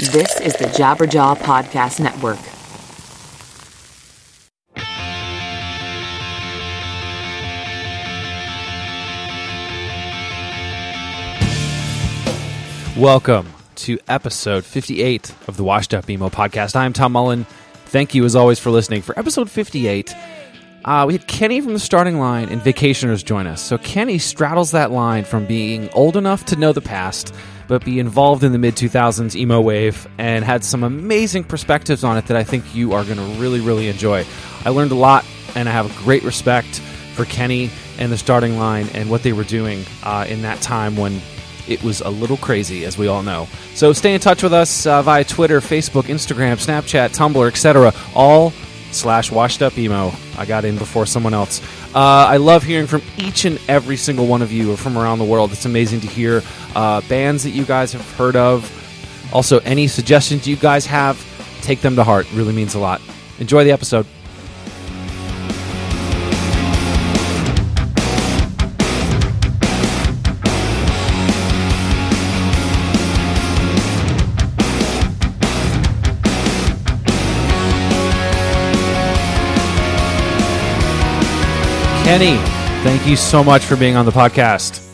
This is the Jabberjaw Podcast Network. Welcome to episode 58 of the Washed Up Emo podcast. I'm Tom Mullen. Thank you, as always, for listening. For episode 58, uh, we had Kenny from the starting line and Vacationers join us. So Kenny straddles that line from being old enough to know the past, but be involved in the mid 2000s emo wave and had some amazing perspectives on it that I think you are going to really, really enjoy. I learned a lot, and I have great respect for Kenny and the starting line and what they were doing uh, in that time when it was a little crazy, as we all know. So stay in touch with us uh, via Twitter, Facebook, Instagram, Snapchat, Tumblr, etc. All slash washed up emo. I got in before someone else. Uh, I love hearing from each and every single one of you from around the world. It's amazing to hear uh, bands that you guys have heard of. Also, any suggestions you guys have, take them to heart. Really means a lot. Enjoy the episode. Kenny, thank you so much for being on the podcast.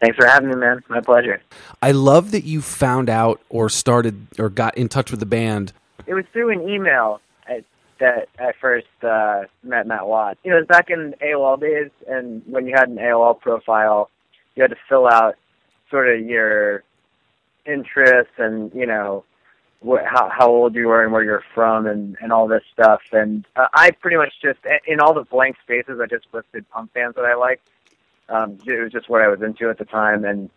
Thanks for having me, man. My pleasure. I love that you found out or started or got in touch with the band. It was through an email that I first uh, met Matt Watts. You know, it was back in AOL days, and when you had an AOL profile, you had to fill out sort of your interests and you know how how old you were and where you're from and and all this stuff. And uh, I pretty much just in all the blank spaces, I just listed punk bands that I liked. Um, it was just what I was into at the time, and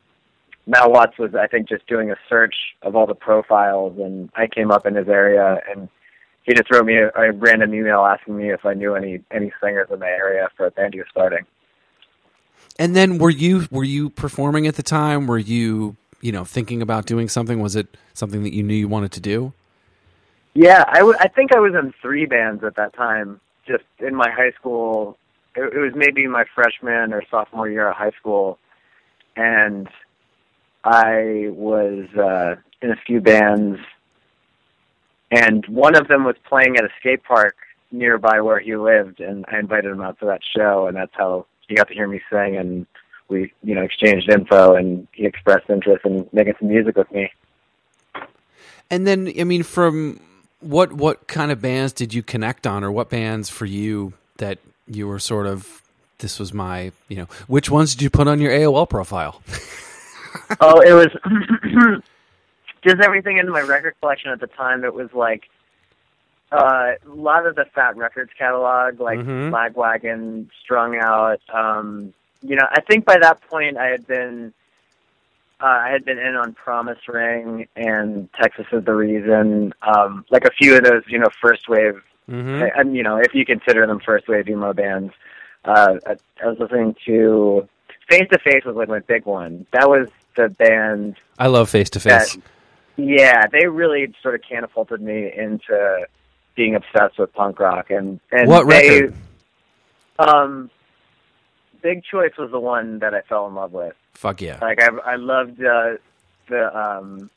Matt Watts was, I think, just doing a search of all the profiles, and I came up in his area, and he just wrote me a, a random email asking me if I knew any any singers in the area for a band he was starting. And then were you were you performing at the time? Were you you know thinking about doing something? Was it something that you knew you wanted to do? Yeah, I, w- I think I was in three bands at that time, just in my high school. It, it was maybe my freshman or sophomore year of high school, and I was uh, in a few bands, and one of them was playing at a skate park nearby where he lived, and I invited him out to that show, and that's how he got to hear me sing, and we, you know, exchanged info, and he expressed interest in making some music with me. And then I mean, from what what kind of bands did you connect on, or what bands for you that you were sort of this was my you know which ones did you put on your AOL profile? oh, it was just everything in my record collection at the time. It was like uh, a lot of the Fat Wreck Chords catalog, like Mhm. Lagwagon, Strung Out. Um, you know, I think by that point I had been uh, I had been in on Promise Ring and Texas is the Reason. Um, like a few of those, you know, first wave mm-hmm. and you know, if you consider them first wave emo bands, uh, I, I was listening to Face to Face was like my big one. That was the band I love Face to Face. yeah, they really sort of catapulted me into being obsessed with punk rock. And and What they, record? Um, Big Choice was the one that I fell in love with. Fuck yeah! Like I, I loved uh, the um,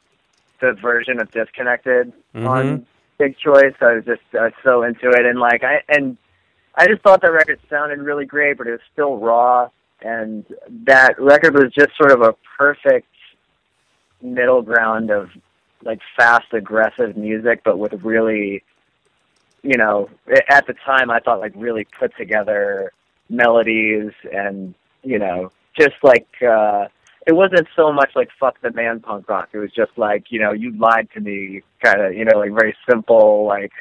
the version of Disconnected Mhm. on Big Choice. I was just I was so into it, and like I and I just thought that record sounded really great, but it was still raw, and that record was just sort of a perfect middle ground of like fast, aggressive music, but with really, you know, at the time I thought like really put together melodies and you know just like uh it wasn't so much like fuck the man punk rock it was just like you know you lied to me kind of you know like very simple like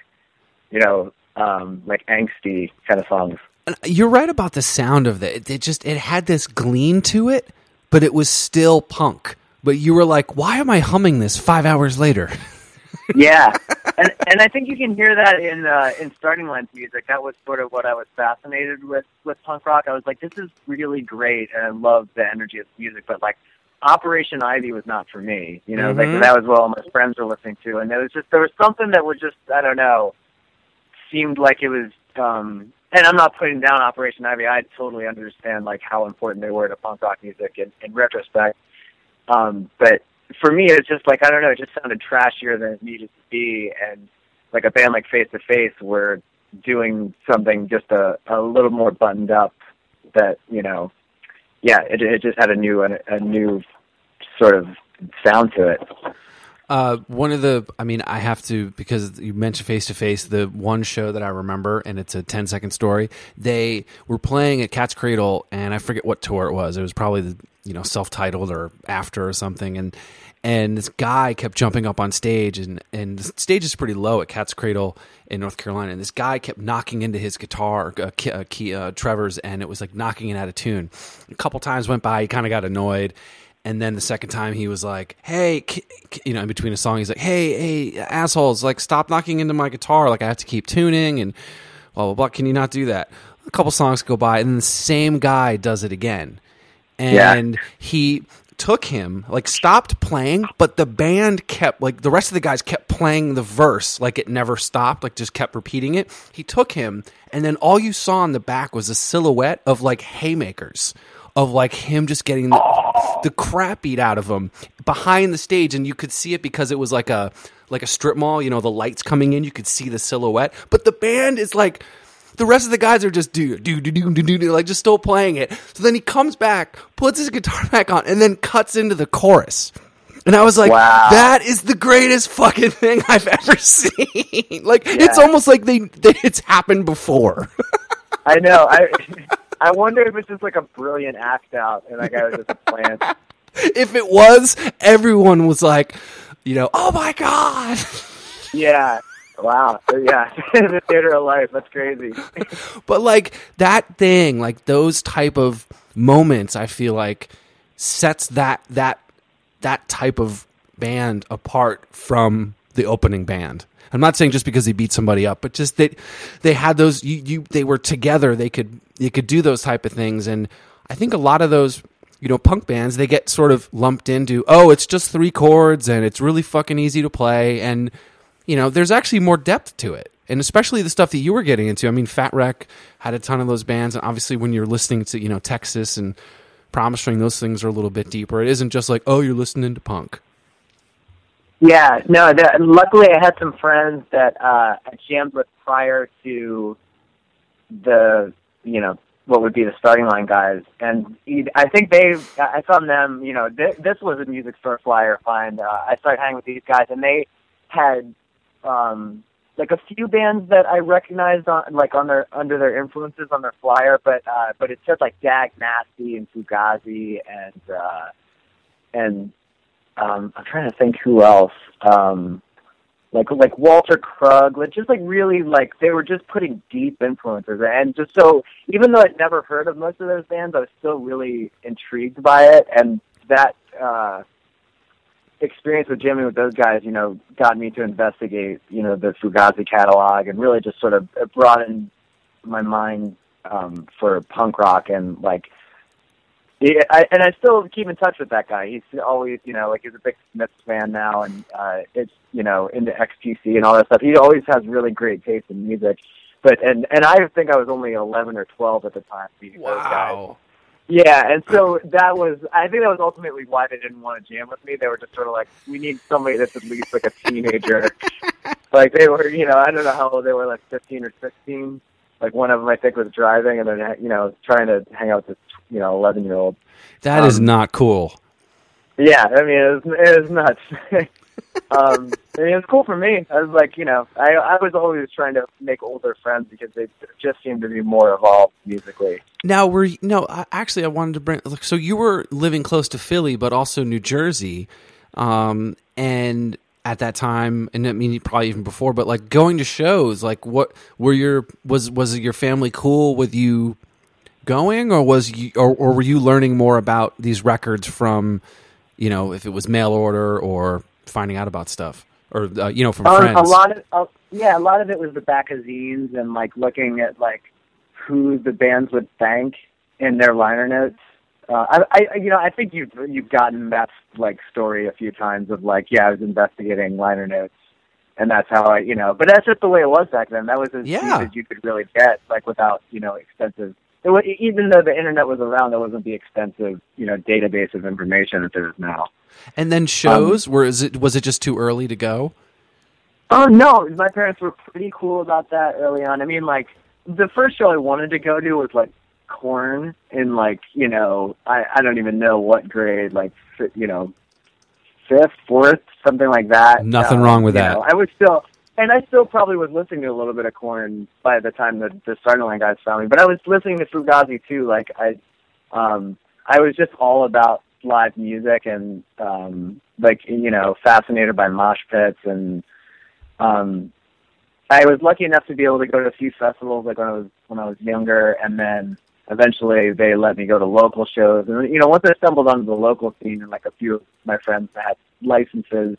you know um like angsty kind of songs And You're right about the sound of it. It just it had this gleam to it, but it was still punk. But you were like, why am I humming this five hours later? yeah. And and i think you can hear that in uh in starting line's music. That was sort of what i was fascinated with with punk rock. I was like this is really great and i love the energy of the music but like operation ivy was not for me you know? Mhm. like that was what all my friends were listening to and there was just there was something that was just i don't know seemed like it was um and i'm not putting down operation ivy. I totally understand like how important they were to punk rock music in, in retrospect. Um but for me, it's just like I don't know. It just sounded trashier than it needed to be, and like a band like Face to Face were doing something just a a little more buttoned up. That you know, yeah, it it just had a new a, a new sort of sound to it. Uh, one of the, I mean, I have to because you mentioned face to face. The one show that I remember, and it's a 10 second story. They were playing at Cat's Cradle, and I forget what tour it was. It was probably the you know self titled or after or something, and and this guy kept jumping up on stage, and and the stage is pretty low at Cat's Cradle in North Carolina, and this guy kept knocking into his guitar, uh, Keith, uh, uh, Trevor's, and it was like knocking it out of tune. A couple times went by, he kind of got annoyed. And then the second time he was like, "Hey, k- k-, you know, in between a song, he's like, "Hey, hey, assholes! Like, stop knocking into my guitar! Like, I have to keep tuning and blah blah blah. Can you not do that?" A couple songs go by, and the same guy does it again, and he took him like stopped playing, but the band kept like the rest of the guys kept playing the verse like it never stopped, like just kept repeating it. He took him, and then all you saw in the back was a silhouette of like haymakers of like him just getting the, the crap beat out of him behind the stage and you could see it because it was like a like a strip mall you know the lights coming in you could see the silhouette but the band is like the rest of the guys are just do do do do do do like just still playing it so then he comes back puts his guitar back on and then cuts into the chorus and I was like, Wow. "That is the greatest fucking thing I've ever seen!" like, it's almost like they, they it's happened before. I know. I I wonder if it's just like a brilliant act out, and that guy was just a plant. if it was, everyone was like, you know, oh my god. Yeah. Wow. Yeah. the theater of life. That's crazy. but like that thing, like those type of moments, I feel like sets that that that type of band apart from the opening band. I'm not saying just because he beat somebody up, but just that they had those you, you they were together, they could they could do those type of things. And I think a lot of those you know punk bands they get sort of lumped into oh it's just three chords and it's really fucking easy to play. And you know there's actually more depth to it. And especially the stuff that you were getting into. I mean fat wreck had a ton of those bands. And obviously when you're listening to you know texas and promise ring those things are a little bit deeper. It isn't just like oh you're listening to punk Yeah, no. The, luckily, I had some friends that uh, I jammed with prior to the, you know, what would be the starting line guys, and I think they, I found them, you know, th- this was a music store flyer find. Uh, I started hanging with these guys, and they had um, like a few bands that I recognized on, like on their under their influences on their flyer, but uh, but it said like Dag Nasty and Fugazi and uh, and um, I'm trying to think who else. Um, like like Walter Krug, like just like really like they were just putting deep influences, and just so even though I'd never heard of most of those bands, I was still really intrigued by it, and that uh, experience with jamming with those guys, you know, got me to investigate, you know, the Fugazi catalog, and really just sort of it broadened my mind um, for punk rock and like yeah, I, and I still keep in touch with that guy. He's always, you know, like he's a big Smiths fan now, and uh, it's, you know, into XTC and all that stuff. He always has really great taste in music. But and and I think I was only eleven or twelve at the time. meeting those guys. Yeah, and so that was. I think that was ultimately why they didn't want to jam with me. They were just sort of like, we need somebody that's at least like a teenager. like they were, you know, I don't know how old they were, like fifteen or sixteen. Like one of them, I think, was driving, and then you know, trying to hang out with this, you know, eleven year old. That is Um, not cool Yeah, I mean, it was, it was nuts. um, I mean, it was cool for me. I was like, you know, I I was always trying to make older friends because they just seemed to be more evolved musically. Now, were you, no? Actually, I wanted to bring. So you were living close to Philly, but also New Jersey, um, and at that time, and I mean probably even before, but like going to shows, like what were your was was your family cool with you going, or was you or, or were you learning more about these records from, you know, if it was mail order or finding out about stuff, or uh, you know from Um, friends? a lot of uh, yeah, a lot of it was the back of zines and like looking at like who the bands would thank in their liner notes. Uh, I, I, you know, I think you've you've gotten that like story a few times of like, yeah, I was investigating liner notes, and that's how I, you know. But that's just the way it was back then. That was as Yeah. cheap as you could really get, like without you know extensive. It was, even though the internet was around, there wasn't the extensive, you know, database of information that there is now. and then shows, were is it was it just too early to go? Oh no, my parents were pretty cool about that early on. I mean, like the first show I wanted to go to was like Korn in like you know I I don't even know what grade like you know fifth fourth something like that. Nothing Uh, wrong with that. know, I was still and I still probably was listening to a little bit of Korn by the time the the starting line guys found me. But I was listening to Fugazi too. Like I um I was just all about live music and um like you know fascinated by mosh pits and um I was lucky enough to be able to go to a few festivals like when I was when I was younger and then eventually they let me go to local shows and you know once I stumbled onto the local scene and like a few of my friends that had licenses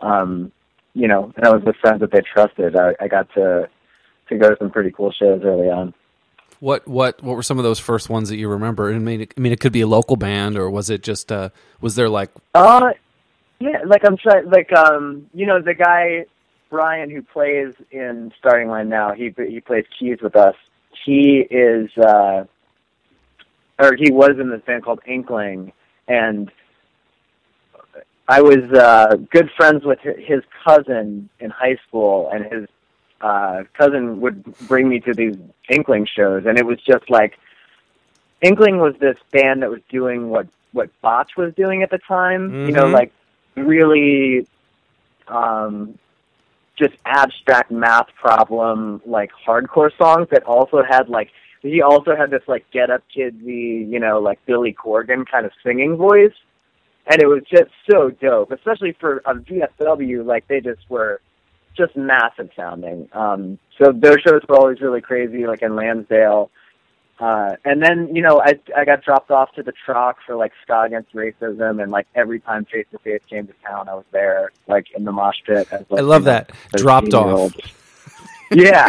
um you know and I was with friends that they trusted I, I got to to go to some pretty cool shows early on What what what were some of those first ones that you remember? I mean, it, I mean, it could be a local band, or was it just uh, was there like Uh, yeah, like I'm trying, like um, you know, the guy Brian who plays in Starting Line now. He he plays keys with us. He is, uh, or he was in this band called Inkling, and I was uh, good friends with his cousin in high school, and his uh, cousin would bring me to these Inkling shows, and it was just like Inkling was this band that was doing what what Botch was doing at the time. You know, Mhm. like really um, just abstract math problem, like hardcore songs that also had like he also had this like get up kidsy, you know, like Billy Corgan kind of singing voice. And it was just so dope, especially for a VFW, like they just were just massive sounding. Um so those shows were always really crazy, like in Lansdale. Uh, and then, you know, I I got dropped off to the Troc for like Ska Against Racism, and like every time Face to Face came to town, I was there, like in the mosh pit. As, like, I love that dropped off. Yeah,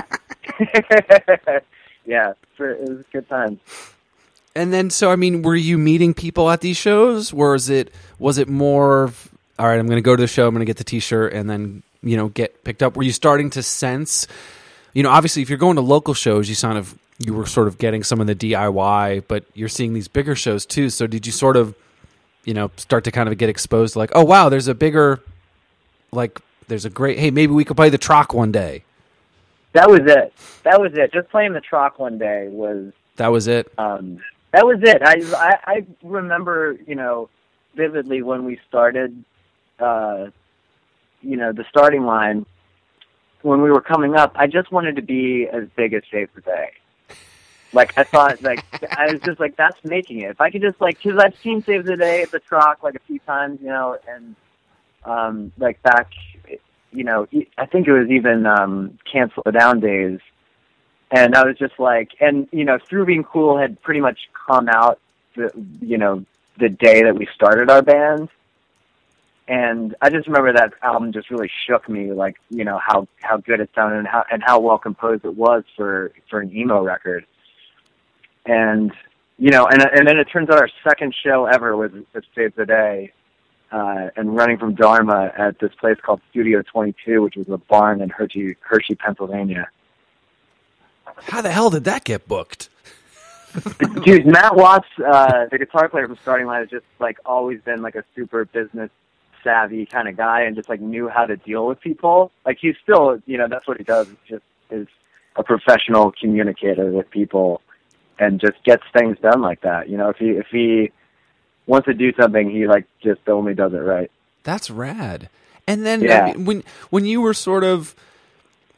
yeah, for, it was a good times. And then, so I mean, were you meeting people at these shows? Or was it was it more? Of, all right, I'm going to go to the show. I'm going to get the T-shirt, and then you know get picked up. Were you starting to sense? You know, obviously, if you're going to local shows, you kind of you were sort of getting some of the DIY, but you're seeing these bigger shows too. So did you sort of, you know, start to kind of get exposed? Like, oh wow, there's a bigger, like, there's a great. Hey, maybe we could play the Troc one day. That was it. That was it. Just playing the Troc one day was That was it. um, that was it. I, I I remember you know vividly when we started, uh, you know, the starting line when we were coming up. I just wanted to be as big as Saves the Day. Like I thought, like I was just like that's making it. If I could just like, because I've seen Saves the Day at the Troc like a few times, you know, and um, like back, you know, I think it was even um, Can't Slow Down days. And I was just like, and you know, through being cool had pretty much come out, the, you know, the day that we started our band, and I just remember that album just really shook me, like you know how how good it sounded and how and how well composed it was for for an emo record, and you know, and and then it turns out our second show ever was was Saves the Day. Uh, and running from Dharma at this place called Studio 22, which was a barn in Hershey, Hershey, Pennsylvania. How the hell did that get booked? Dude, Matt Watts, uh, the guitar player from Starting Line, has just like always been like a super business savvy kind of guy, and just like knew how to deal with people. Like he's still, you know, that's what he does. Just is a professional communicator with people, and just gets things done like that. You know, if he if he wants to do something, he like just only does it right. That's rad. And then I Yeah. mean, when when you were sort of,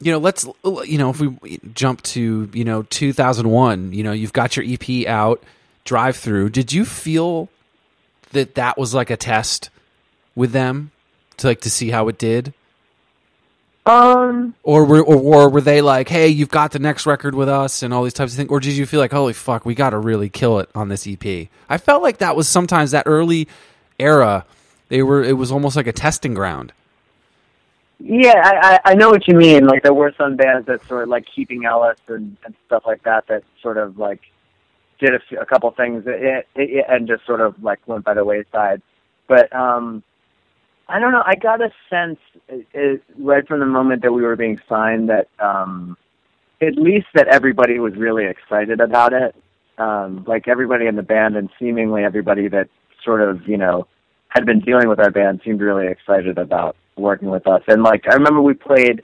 you know, let's you know if we jump to you know 2001, you know, you've got your EP out, Drive-Thru. Did you feel that that was like a test with them to like to see how it did, Um, or were or, or were they like, hey, you've got the next record with us and all these types of things, or did you feel like, holy fuck, we got to really kill it on this EP? I felt like that was sometimes that early era. They were it was almost like a testing ground. yeah, I, I I know what you mean. Like there were some bands that sort of like Keeping Ellis and, and stuff like that that sort of like did a, few, a couple things it, it, and just sort of like went by the wayside. But um, I don't know. I got a sense it, it, right from the moment that we were being signed that um, at least that everybody was really excited about it. Um, like everybody in the band and seemingly everybody that sort of you know had been dealing with our band seemed really excited about working with us. And like I remember we played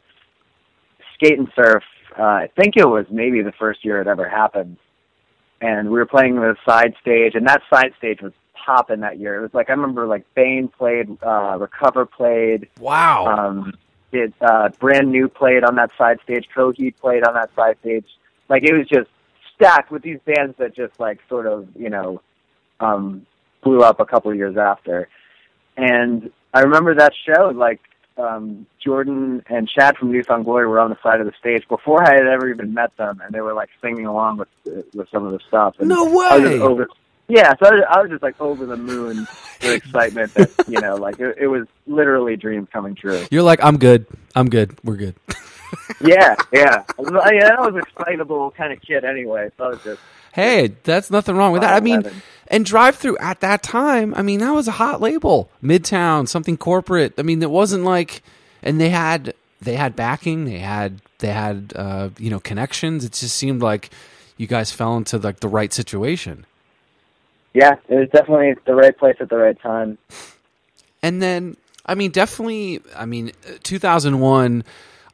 skate and surf. Uh, I think it was maybe the first year it ever happened, and we were playing the side stage, and that side stage was popping that year. It was like I remember like Bane played, uh, Recover played, Wow. um, it uh, brand new played on that side stage. Coheed played on that side stage. Like it was just stacked with these bands that just like sort of you know um, blew up a couple of years after. And I remember that show like um, Jordan and Chad from New Found Glory were on the side of the stage before I had ever even met them, and they were like singing along with with some of the stuff. And No I was way! over, yeah, so I was, I was just like over the moon with excitement that you know, like it, it was literally dreams coming true. You're like, I'm good. I'm good. We're good. Yeah, yeah. I, was, I, I was an excitable kind of kid anyway, so I was just Hey, that's nothing wrong with that. I mean, and Drive-Thru at that time, I mean, that was a hot label. Midtown, something corporate. I mean, it wasn't like and they had they had backing, they had they had uh, you know, connections. It just seemed like you guys fell into like the right situation. Yeah, it was definitely the right place at the right time. And then, I mean, definitely, I mean, uh, 2001,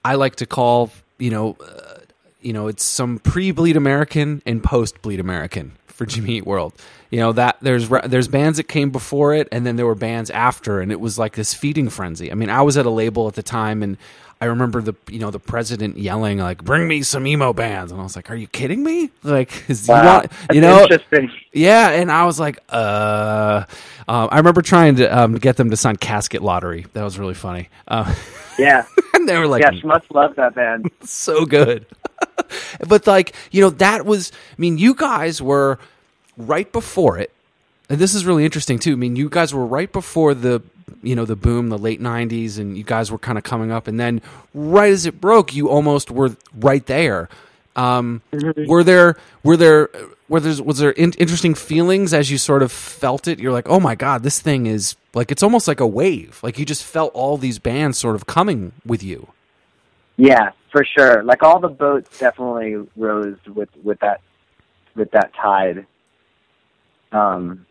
I like to call, you know, uh, you know, it's some pre-Bleed American and post-Bleed American for Jimmy Eat World. You know that there's there's bands that came before it, and then there were bands after, and it was like this feeding frenzy. I mean, I was at a label at the time, and I remember the you know the president yelling like, "Bring me some emo bands," and I was like, "Are you kidding me?" Like, is, you, Wow. want, you know, interesting. yeah, and I was like, uh, um, I remember trying to um, get them to sign Casket Lottery. That was really funny. Uh, Yeah, and they were like, yeah. Schmutz love that band. so good. but like, you know, that was, I mean, you guys were right before it. And this is really interesting too. I mean, you guys were right before the, you know, the boom, the late 90s, and you guys were kind of coming up. And then right as it broke, you almost were right there. Um, were there, were there, were there, was there in- interesting feelings as you sort of felt it? You're like, oh my God, this thing is like, it's almost like a wave. Like you just felt all these bands sort of coming with you. Yeah, for sure. Like all the boats definitely rose with with that with that tide. Um,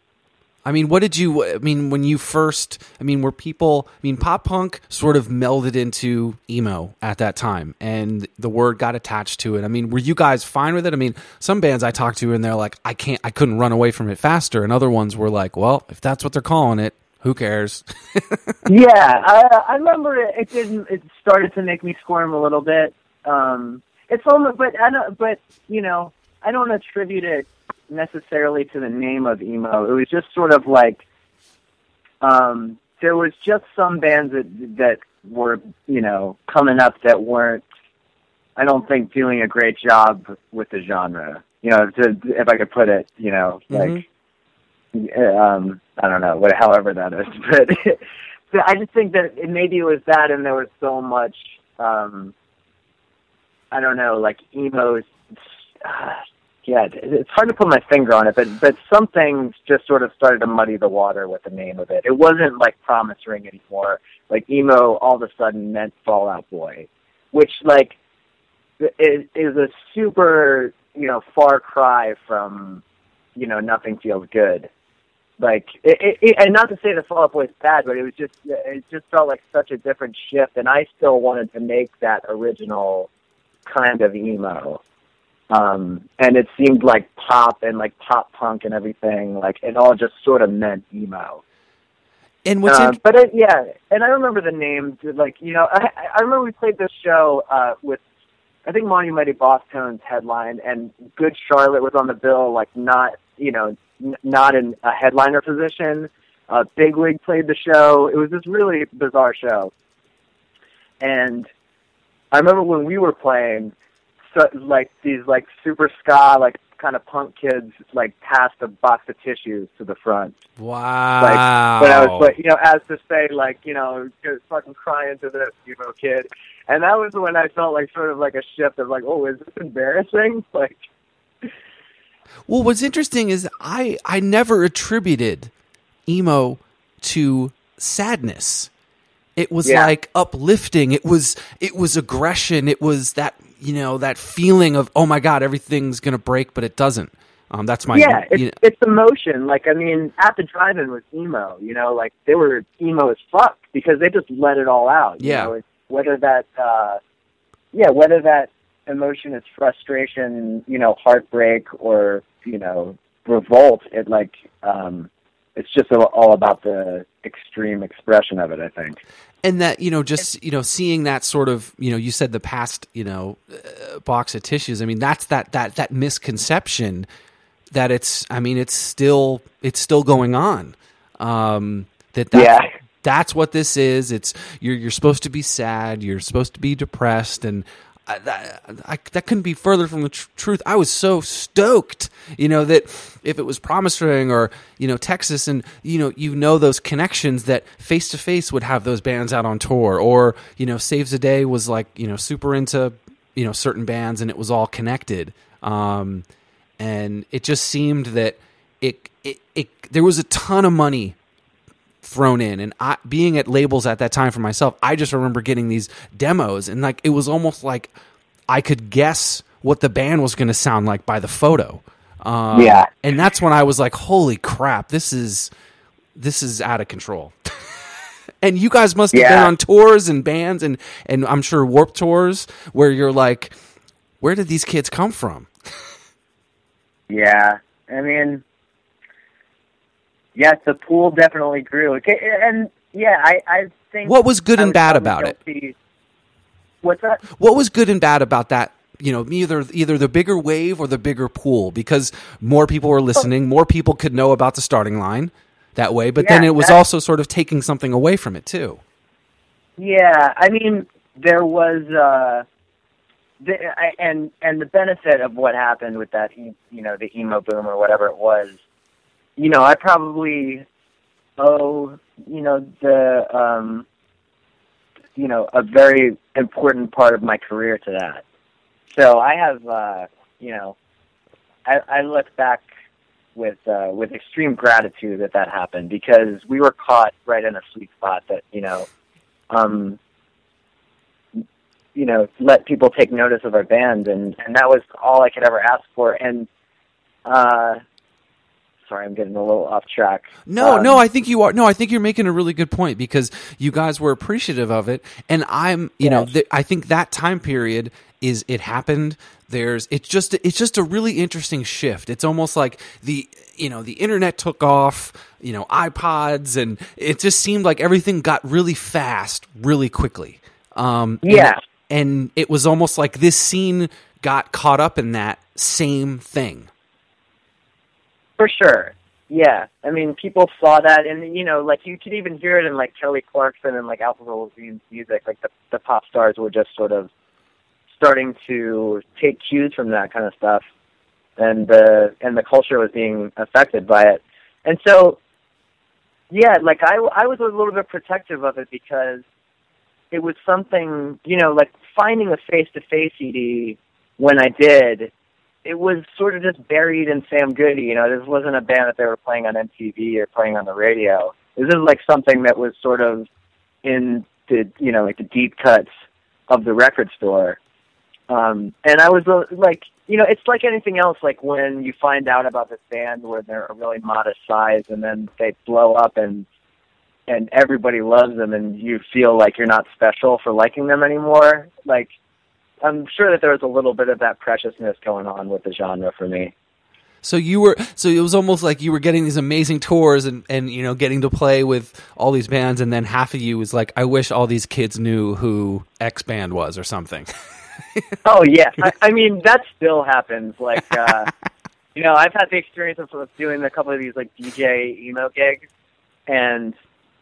I mean, what did you? I mean, when you first, I mean, were people? I mean, pop punk sort of melded into emo at that time, and the word got attached to it. I mean, were you guys fine with it? I mean, some bands I talked to, and they're like, I can't, I couldn't run away from it faster, and other ones were like, well, if that's what they're calling it, who cares? yeah, I, I remember it, it didn't. It started to make me squirm a little bit. Um, it's almost, but I don't. But you know, I don't attribute it necessarily to the name of emo. It was just sort of like um, there was just some bands that that were you know coming up that weren't. I don't think doing a great job with the genre. You know, to, if I could put it, you know, like um, I don't know, what, however that is, but I just think that it, maybe it was that, and there was so much, um, I don't know, like emos. Uh, yeah, it- it's hard to put my finger on it, but but something just sort of started to muddy the water with the name of it. It wasn't like Promise Ring anymore. Like emo, all of a sudden meant Fallout Boy, which like is, is a super you know far cry from you know nothing feels good like it, it, it, and not to say the Fall Out Boy is bad, but it was just it just felt like such a different shift, and I still wanted to make that original kind of emo. Um, and it seemed like pop and like pop punk and everything, like it all just sort of meant emo. And what's Uh, in- but it, yeah, and I remember the names. Like you know, I, I remember we played this show uh, with I think Monty Mighty Boss Tones headline, and Good Charlotte was on the bill. Like not you know n- not in a headliner position. Uh, Bigwig played the show. It was this really bizarre show, and I remember when we were playing, so, like these like super ska like kind of punk kids like passed a box of tissues to the front wow. like when I was like, you know, as to say, like, you know, just fucking crying to this, you know, kid. And that was when I felt like sort of like a shift of like, oh, is this embarrassing? Like, Well, what's interesting is I I never attributed emo to sadness. It was Yeah. like uplifting. It was it was aggression. It was that you know that feeling of oh my god everything's gonna break, but it doesn't. Um, that's my yeah, it's you know- it's emotion. Like, I mean, at the drive-in was emo. You know, like they were emo as fuck because they just let it all out. you Yeah. know? Whether that, uh, yeah, whether that emotion is frustration, you know, heartbreak, or you know, revolt. It like, um, it's just all- about the extreme expression of it. I think. and that you know just you know seeing that sort of you know you said the past you know uh, box of tissues i mean that's that that that misconception that it's i mean it's still it's still going on um that that's, Yeah. that's what this is it's you're you're supposed to be sad you're supposed to be depressed and I, that, I, that couldn't be further from the tr- truth. I was so stoked, you know, that if it was Promise Ring or you know Texas, and you know, you know those connections that Face to Face would have those bands out on tour, or you know, Saves the Day was like you know super into you know certain bands, and it was all connected. Um, and it just seemed that it, it it there was a ton of money thrown in. And I, being at labels at that time for myself i just remember getting these demos and like it was almost like i could guess what the band was going to sound like by the photo. Um, Yeah. and that's when i was like holy crap this is this is out of control. And you guys must have been on tours and bands and and i'm sure warp tours where you're like where did these kids come from? Yeah, I mean, yes, the pool definitely grew, and yeah, I I think What was good and bad about it? What's that? what was good and bad about that you know either either the bigger wave or the bigger pool because more people were listening more people could know about the starting line that way but then it was also sort of taking something away from it too Yeah, I mean, there was, uh, the, I, and and the benefit of what happened with that, you know, the emo boom or whatever it was, you know, I probably owe, you know, the, um, you know, a very important part of my career to that. So I have, uh, you know, I, I look back with uh, with extreme gratitude that that happened because we were caught right in a sweet spot that you know um, you know, let people take notice of our band, and and that was all I could ever ask for. And uh, sorry, I'm getting a little off track. no Um, no i think you are no i think you're making a really good point because you guys were appreciative of it. And i'm you know th- i think that time period is it happened. There's it's just it's just a really interesting shift. It's almost like the you know the internet took off you know ipods and it just seemed like everything got really fast really quickly. Um Yeah. it- and it was almost like this scene got caught up in that same thing For sure. Yeah. I mean, people saw that, and you know, like you could even hear it in like Kelly Clarkson and like Avril Lavigne's music. Like the the pop stars were just sort of starting to take cues from that kind of stuff, and the and the culture was being affected by it. And so, yeah, like I I was a little bit protective of it because it was something, you know, like finding a face to face CD when I did it was sort of just buried in Sam Goody. You know, this wasn't a band that they were playing on MTV or playing on the radio. This is like something that was sort of in the you know like the deep cuts of the record store. Um, and I was uh, like, you know, it's like anything else. Like when you find out about this band where they're a really modest size and then they blow up and and everybody loves them and you feel like you're not special for liking them anymore. Like I'm sure that there was a little bit of that preciousness going on with the genre for me. So you were so it was almost like you were getting these amazing tours and and you know getting to play with all these bands and then half of you was like I wish all these kids knew who X band was or something. oh yeah, I, I mean that still happens. Like uh, you know, I've had the experience of, of doing a couple of these like DJ emo gigs, and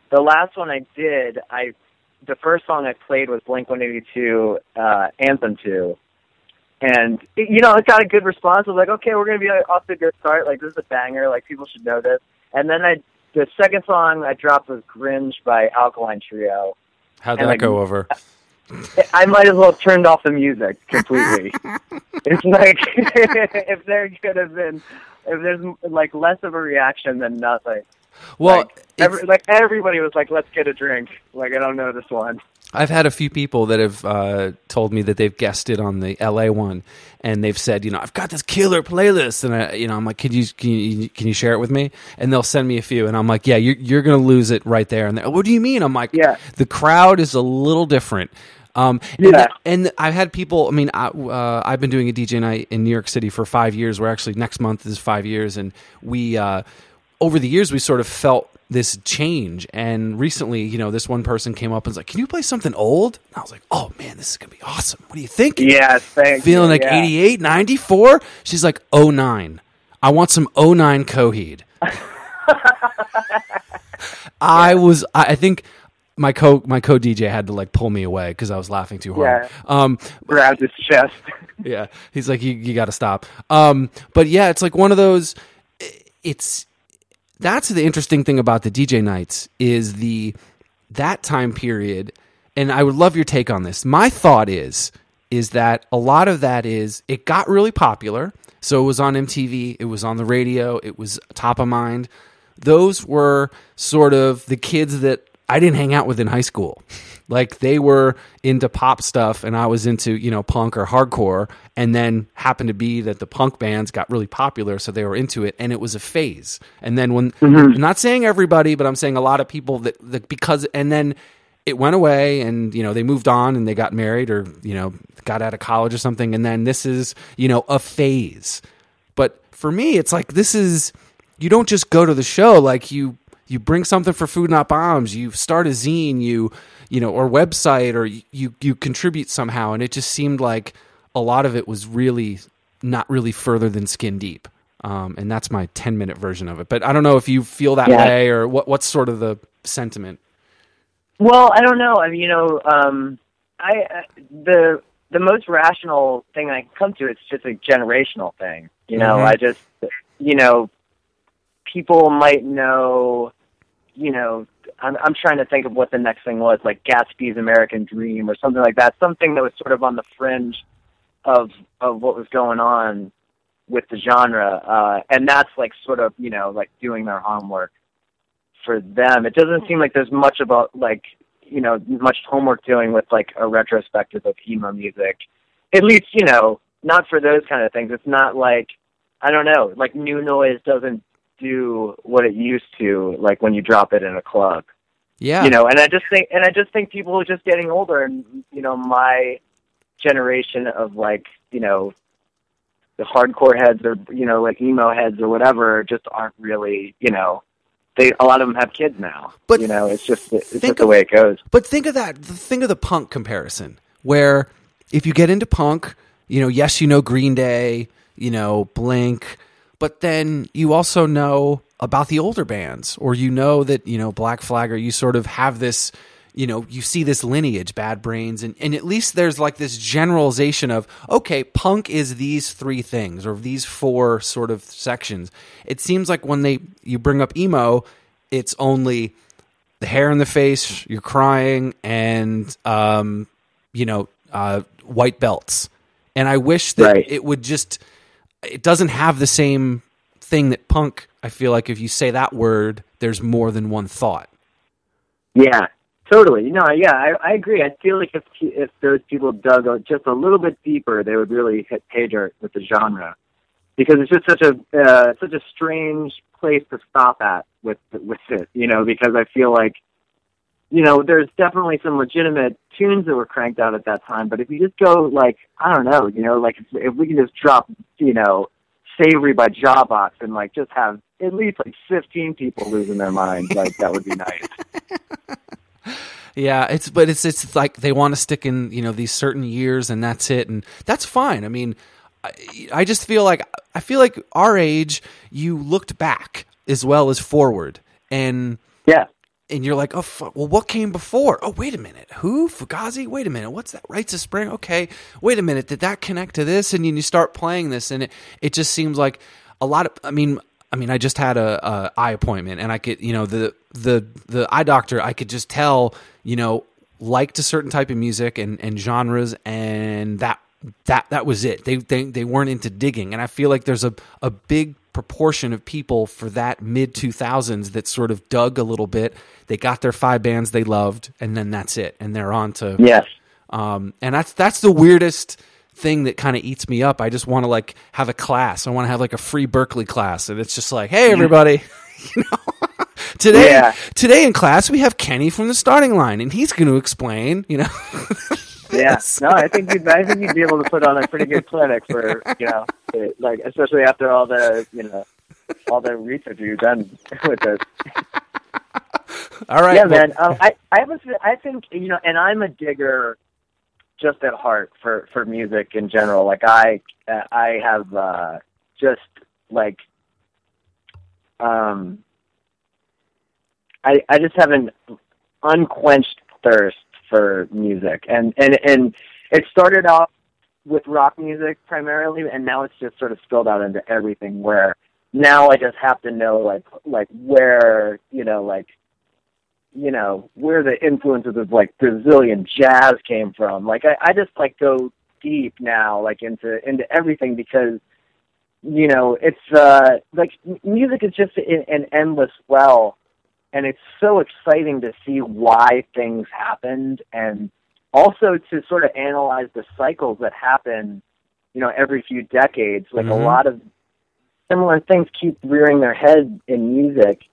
the last one I did, I the first song I played was Blink One Eighty Two uh, Anthem Two and you know, it got a good response. I was like, okay, we're gonna be off to a good start. Like this is a banger. Like people should know this. And then I, the second song I dropped was "Gringe" by Alkaline Trio. How'd And, that like, go over? I might as well have turned off the music completely. it's like if there could have been, if there's like less of a reaction than nothing. Well, like, every, like everybody was like, "Let's get a drink." Like I don't know this one. I've had a few people that have uh, told me that they've guessed it on the LA one, and they've said, you know, I've got this killer playlist, and I, you know, I'm like, can you can you can you share it with me? And they'll send me a few, and I'm like, yeah, you're you're gonna lose it right there. And they're, what do you mean? I'm like, Yeah. the crowd is a little different. Um, and, Yeah. and I've had people. I mean, I, uh, I've been doing a DJ night in New York City for five years. We're actually next month is five years, and we uh, over the years we sort of felt this change. And recently, you know, this one person came up and was like, "Can you play something old?" And I was like, "Oh man, this is gonna be awesome. What do you think?" Yeah, thank Feeling like yeah. 88, 94? She's like, 09. I want some 09 Coheed. I was, I think my co my co DJ had to like pull me away because I was laughing too hard. Um, Grabbed his chest. yeah, he's like, you, you got to stop. Um, but yeah, it's like one of those. It's that's the interesting thing about the DJ nights is the that time period, and I would love your take on this. My thought is is that a lot of that is it got really popular, so it was on MTV, it was on the radio, it was top of mind. Those were sort of the kids that I didn't hang out with in high school. Like they were into pop stuff and I was into, you know, punk or hardcore and then happened to be that the punk bands got really popular so they were into it and it was a phase. And then when I'm not saying everybody, but I'm saying a lot of people that, that because and then it went away and you know they moved on and they got married or you know got out of college or something and then this is, you know, a phase. But for me it's like this is you don't just go to the show like you you bring something for food not bombs you start a zine you you know or website or you you contribute somehow and it just seemed like a lot of it was really not really further than skin deep um, and that's my 10 minute version of it but i don't know if you feel that Yeah. way or what what's sort of the sentiment Well, I don't know. I mean, you know, um, I uh, the the most rational thing I can come to it's just a generational thing. You know, Mhm. I just you know, people might know. You know, I'm I'm trying to think of what the next thing was, like Gatsby's American Dream or something like that. Something that was sort of on the fringe of of what was going on with the genre, uh, and that's like sort of you know like doing their homework for them. It doesn't seem like there's much about like you know much homework doing with like a retrospective of emo music. At least you know not for those kind of things. It's not like I don't know like new noise doesn't do what it used to like when you drop it in a club. yeah You know, and I just think and I just think people are just getting older and you know my generation of like you know the hardcore heads or you know like emo heads or whatever just aren't really you know they a lot of them have kids now But you know it's just it's just the way it goes But think of that. Think of the punk comparison, where if you get into punk, you know, yes, you know Green Day, you know Blink, but then you also know about the older bands, or you know that you know Black Flag, or you sort of have this. You know, you see this lineage, Bad Brains, and, and at least there's like this generalization of, okay, punk is these three things or these four sort of sections. It seems like when they you bring up emo, it's only the hair in the face, you're crying, and um, you know, uh, white belts. And I wish that Right. it would just. It doesn't have the same thing that punk. I feel like if you say that word, there's more than one thought. yeah totally no yeah I, I agree I feel like if if those people dug just a little bit deeper they would really hit pay dirt with the genre because it's just such a uh, such a strange place to stop at with with it you know because I feel like you know, there's definitely some legitimate tunes that were cranked out at that time. But if you just go like, I don't know, you know, like if, if we can just drop, you know, Savory by Jawbox and like just have at least like 15 people losing their minds. Like that would be nice. Yeah, it's but it's it's like they want to stick in you know these certain years and that's it and that's fine. I mean, I, I just feel like I feel like our age you looked back as well as forward and Yeah. And you're like, oh, fuck, well, what came before? Oh, wait a minute, who? Fugazi? Wait a minute, what's that? Rites of Spring? Okay, wait a minute, did that connect to this? And you start playing this, and it it just seems like a lot of. I mean, I mean, I just had a, a eye appointment, and I could, you know, the the the eye doctor, I could just tell, you know, liked a certain type of music and and genres, and that that that was it. They they they weren't into digging, and I feel like there's a a big proportion of people for that mid 2000s that sort of dug a little bit. They got their five bands they loved, and then that's it, and they're on to Yes. um, and that's that's the weirdest thing that kind of eats me up. I just want to like have a class. I want to have like a free Berkeley class, and it's just like, hey, everybody, you know, today Yeah. today in class we have Kenny from the starting line, and he's going to explain, you know. Yeah. No, I think you'd, I think you'd be able to put on a pretty good clinic for you know, it- like especially after all the you know, all the research you've done with this. All right, yeah, well- man. Um, I I a, I think you know, and I'm a digger, just at heart for for music in general. Like I I have uh, just like um, I I just have an unquenched thirst for music, and and and it started off with rock music primarily, and now it's just sort of spilled out into everything. Where now I just have to know like like where you know like you know where the influences of like Brazilian jazz came from. Like I, I just like go deep now, like into into everything because you know it's uh like music is just an, an endless well, and it's so exciting to see why things happened and also to sort of analyze the cycles that happen, you know, every few decades. Like Mhm. a lot of similar things keep rearing their head in music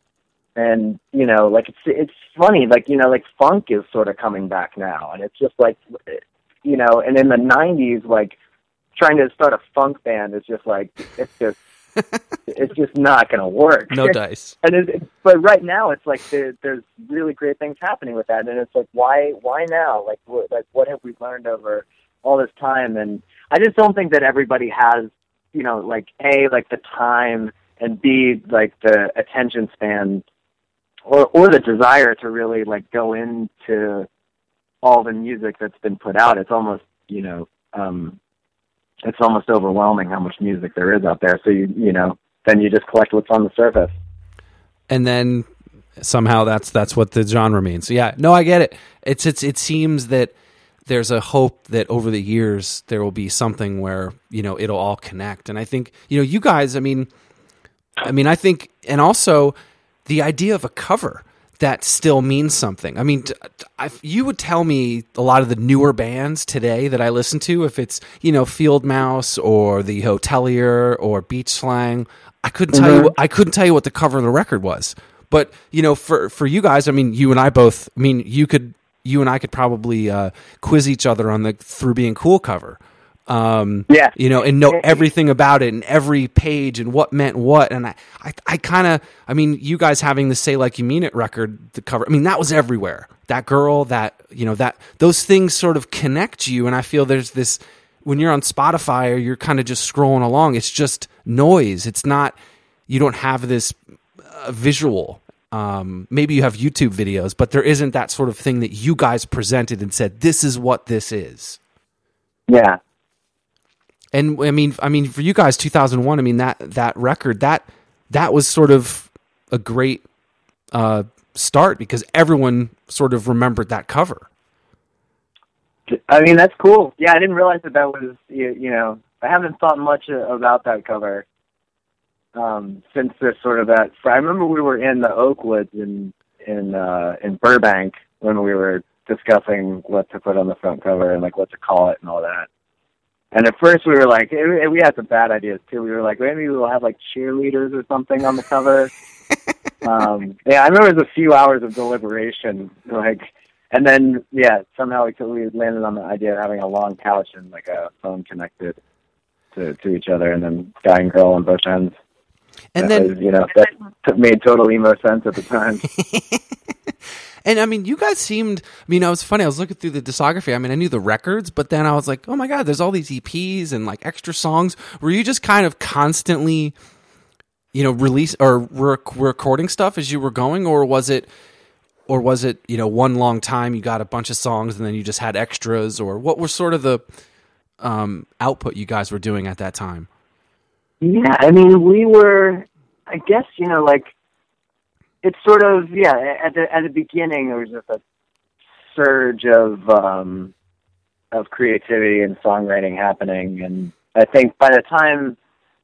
and you know like it's it's funny like you know like funk is sort of coming back now and it's just like you know and in the 90s like trying to start a funk band is just like it's just it's just not going to work. No dice. and but right now it's like there, there's really great things happening with that. And it's like why why now? Like what like what have we learned over all this time? And i just don't think that everybody has you know like a like the time and b like the attention span or or the desire to really like go into all the music that's been put out. It's almost you know um it's almost overwhelming how much music there is out there so you you know then you just collect what's on the surface and then somehow that's that's what the genre means. Yeah, no, I get it. It's it's it seems that there's a hope that over the years there will be something where you know it'll all connect. And I think you know you guys. I mean, I mean, I think, and also the idea of a cover that still means something. I mean, t- you would tell me a lot of the newer bands today that I listen to, if it's you know Field Mouse or the Hotelier or Beach Slang, I couldn't tell you. I couldn't tell you what the cover of the record was. But you know, for for you guys, I mean, you and I both. I mean, you could, you and I could probably uh, quiz each other on the through being cool cover. Um, Yeah. you know, and know everything about it and every page and what meant what. And I, I, I kind of, I mean, you guys having the "Say Like You Mean It" record, the cover. I mean, that was everywhere. That girl, that you know, that those things sort of connect you. And I feel there's this when you're on Spotify or you're kind of just scrolling along. It's just noise. It's not. You don't have this uh, visual. Um, maybe you have YouTube videos, but there isn't that sort of thing that you guys presented and said, "This is what this is." Yeah. And I mean, I mean, for you guys, 2001. I mean that that record that that was sort of a great uh, start because everyone sort of remembered that cover. I mean, that's cool. Yeah, I didn't realize that that was, you, you know, I haven't thought much about that cover um, since this sort of that. I remember we were in the Oakwoods in in uh, in Burbank when we were discussing what to put on the front cover and like what to call it and all that. And at first we were like, we had some bad ideas too. We were like, maybe we'll have like cheerleaders or something on the cover. um, yeah, I remember it was a few hours of deliberation, like, and then yeah, somehow we we landed on the idea of having a long couch and like a phone connected to, to each other, and then guy and girl on both ends. And That then was, you know that made total emo sense at the time. And I mean, you guys seemed. I mean, I was funny. I was looking through the discography. I mean, I knew the records, but then I was like, oh my god, there's all these EPs and like extra songs. Were you just kind of constantly, you know, release or rec- recording stuff as you were going, or was it, or was it, you know, one long time you got a bunch of songs and then you just had extras, or what was sort of the um, output you guys were doing at that time? Yeah, I mean, we were, I guess, you know, like, it's sort of, yeah, at the, at the beginning, there was just a surge of, um, of creativity and songwriting happening. And I think by the time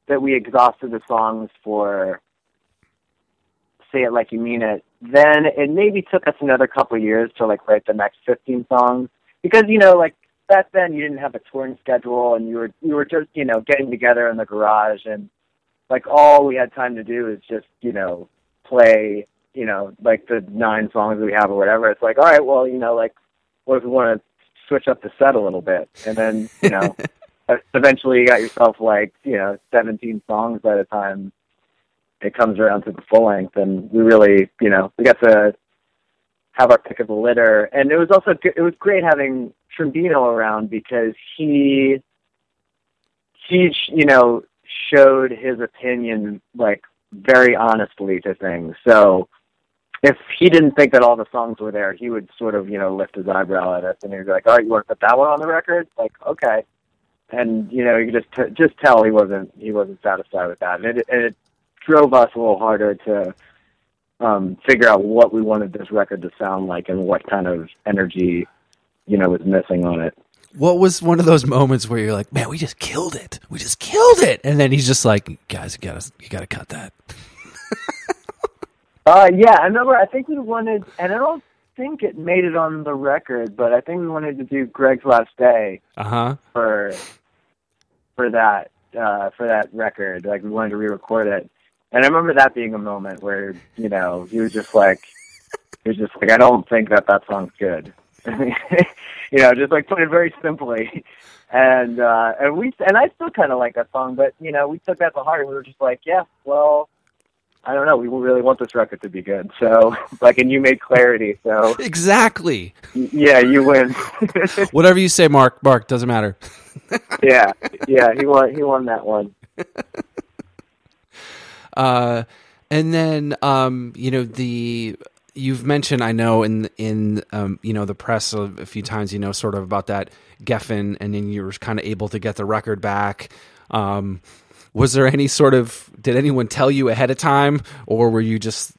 that we exhausted the songs for Say It Like You Mean It, then it maybe took us another couple of years to, like, write the next 15 songs. Because, you know, like, back then you didn't have a touring schedule and you were you were just you know getting together in the garage and like all we had time to do is just you know play you know like the nine songs we have or whatever. It's like all right well you know like what if we want to switch up the set a little bit? And then you know eventually you got yourself like you know 17 songs by the time it comes around to the full length and we really you know we got to have our pick of the litter. And it was also it was great having Trombino around because he he you know showed his opinion like very honestly to things. So if he didn't think that all the songs were there, he would sort of you know lift his eyebrow at us and he'd be like, "All right, you want to put that one on the record?" Like, okay. And you know, you could just t- just tell he wasn't he wasn't satisfied with that, and it, and it drove us a little harder to um, figure out what we wanted this record to sound like and what kind of energy, you know, was missing on it. What was one of those moments where you're like, man, we just killed it, we just killed it, and then he's just like, guys, you gotta you gotta cut that. Uh, yeah, I remember. I think we wanted, and I don't think it made it on the record, but I think we wanted to do Greg's Last Day Uh huh. for for that uh, for that record. Like we wanted to re-record it, and I remember that being a moment where you know he was just like, he was just like, I don't think that that song's good. you know, just like put it very simply. And uh, and we and I still kind of like that song, but you know, we took that to heart. We were just like, yeah, well, I don't know. We really want this record to be good. So, like, and you made clarity. So, Exactly. yeah, you win. Whatever you say, Mark. Mark doesn't matter. yeah, yeah, he won. He won that one. Uh, and then um, you know the you've mentioned I know in in um, you know the press a, a few times you know sort of about that Geffen, and then you were kind of able to get the record back. Um, was there any sort of did anyone tell you ahead of time, or were you just?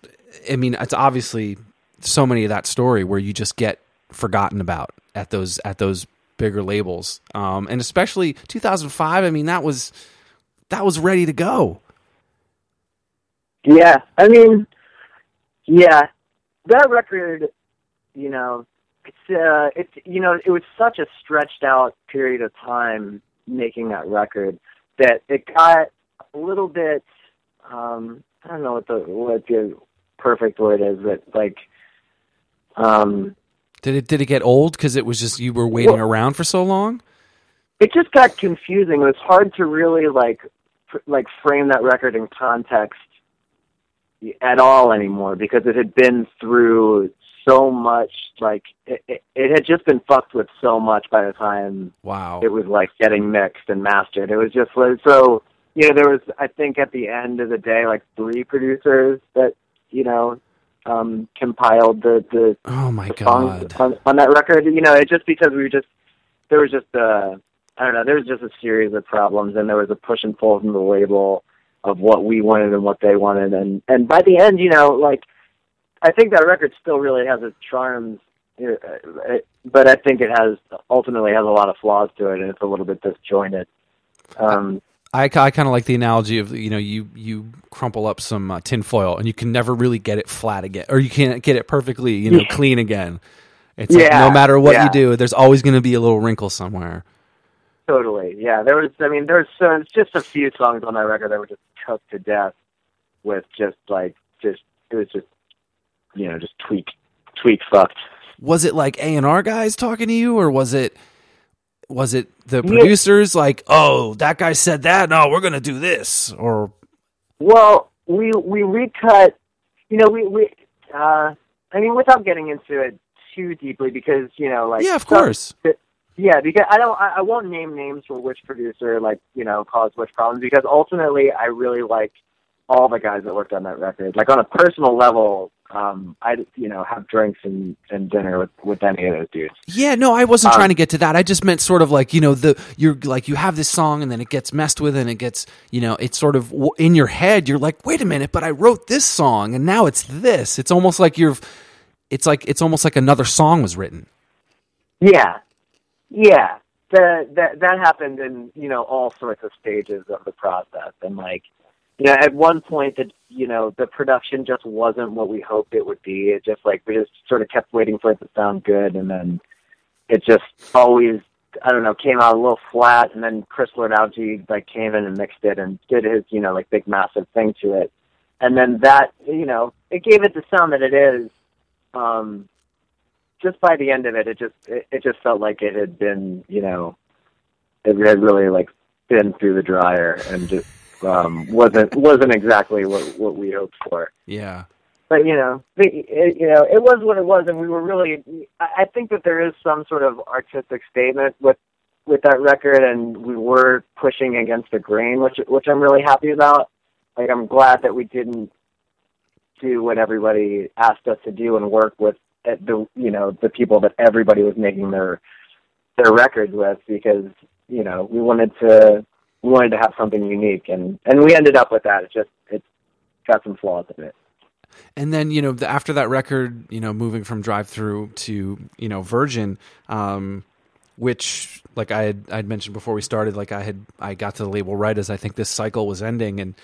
I mean, it's obviously so many of that story where you just get forgotten about at those at those bigger labels, um, and especially 2005. I mean, that was that was ready to go. Yeah, I mean, yeah, that record, you know, it's uh, it's you know, it was such a stretched out period of time making that record that it got a little bit. um I don't know what the what the perfect word is, but like, um, Did it did it get old because it was just you were waiting Well- around for so long? it just got confusing. It was hard to really like pr- like frame that record in context at all anymore because it had been through so much like it, it, it had just been fucked with so much by the time Wow. it was like getting mixed and mastered. It was just like so you know there was I think at the end of the day like three producers that you know um compiled the the oh my songs god. on, on that record. You know, it just because we were just there was just a I don't know, there was just a series of problems and there was a push and pull from the label of what we wanted and what they wanted and and by the end, you know, like I think that record still really has its charms uh, but I think it has ultimately has a lot of flaws to it and it's a little bit disjointed. Um I, I kind of like the analogy of you know you you crumple up some uh, tin foil and you can never really get it flat again or you can't get it perfectly you know Yeah. clean again. It's like Yeah, no matter what yeah. you do, there's always going to be a little wrinkle somewhere. Totally, yeah. There was, I mean, there's uh, just a few songs on that record that were just cooked to death with just like, just it was just, you know, just tweak, tweak fucked. Was it like A and R guys talking to you, or was it was it the producers like, oh, that guy said that? No, we're gonna do this, or Well, we we recut. You know, we we. Uh, I mean, without getting into it too deeply, because you know, like yeah, of course, Yeah, because I don't. I, I won't name names for which producer, like you know, caused which problems. Because ultimately, I really like all the guys that worked on that record. Like on a personal level, um, I you know have drinks and, and dinner with with any of those dudes. Yeah, no, I wasn't Um, trying to get to that. I just meant sort of like you know the you're like you have this song and then it gets messed with and it gets you know it's sort of in your head. You're like, wait a minute, but I wrote this song and now it's this. It's almost like you're. It's like it's almost like another song was written. Yeah, yeah. The, that that happened in you know all sorts of stages of the process, and like you know at one point that you know the production just wasn't what we hoped it would be. It just like we just sort of kept waiting for it to sound good, and then it just always I don't know came out a little flat, and then Chris Lord-Alge like came in and mixed it and did his you know like big massive thing to it, and then that you know it gave it the sound that it is. Um, just by the end of it, it just it, it just felt like it had been, you know, it had really like been through the dryer and just um, wasn't wasn't exactly what what we hoped for. Yeah. But you know, the, it, you know, it was what it was, and we were really. I I think that there is some sort of artistic statement with with that record, and we were pushing against the grain, which which I'm really happy about. Like I'm glad that we didn't do what everybody asked us to do and work with uh, the you know the people that everybody was making their their records with because you know we wanted to we wanted to have something unique and and we ended up with that. It just it's got some flaws in it. And then you know the, after that record, you know, moving from Drive-Thru to you know Virgin, um, which like I had I'd mentioned before we started, like I had I got to the label right as I think this cycle was ending, and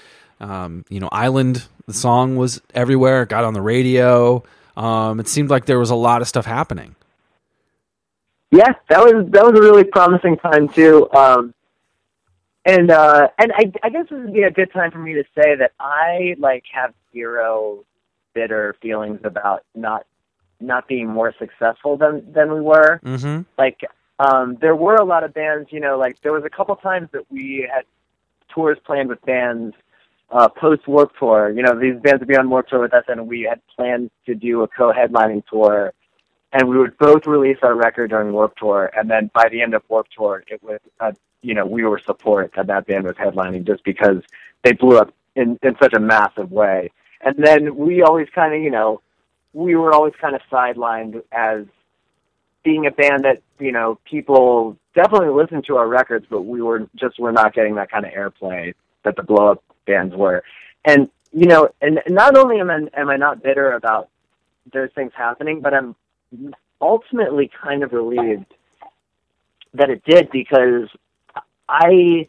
um, you know Island, the song was everywhere, it got on the radio. Um, it seemed like there was a lot of stuff happening. Yeah, that was that was a really promising time too. Um, and uh, and I, I guess this would be a good time for me to say that I like have zero bitter feelings about not not being more successful than than we were. Mm-hmm. Like um, there were a lot of bands, you know, like there was a couple times that we had tours planned with bands uh, post Warped Tour. You know, these bands would be on Warped Tour with us, and we had planned to do a co-headlining tour and we would both release our record during Warped Tour, and then by the end of Warped Tour, it was, uh, you know, we were support that that band was headlining just because they blew up in in such a massive way. And then we always kind of, you know, we were always kind of sidelined as being a band that, you know, people definitely listened to our records, but we were just were not getting that kind of airplay that the blow up bands were. And you know, and not only am I am I not bitter about those things happening, but I'm ultimately kind of relieved that it did because I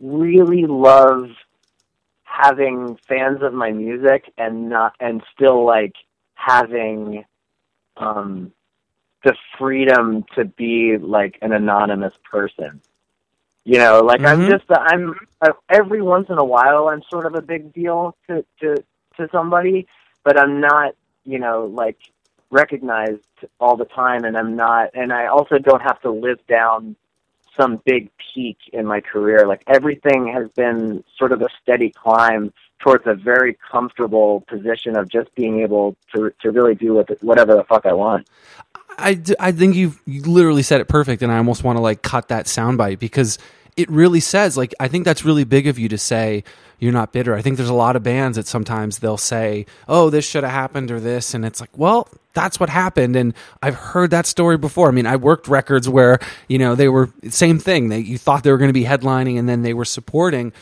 really love having fans of my music and not and still like having um the freedom to be like an anonymous person. You know, like I'm Mhm. just I'm uh, every once in a while I'm sort of a big deal to to to somebody, but I'm not, you know, like recognized all the time and I'm not and I also don't have to live down some big peak in my career. Like everything has been sort of a steady climb towards a very comfortable position of just being able to to really do what the, whatever the fuck I want. I, I think you've you literally said it perfect, and I almost want to like cut that soundbite because it really says like I think that's really big of you to say you're not bitter. I think there's a lot of bands that sometimes they'll say, "Oh, this should have happened" or this, and it's like, well, that's what happened, and I've heard that story before. I mean, I worked records where you know they were same thing. They you thought they were going to be headlining, and then they were supporting.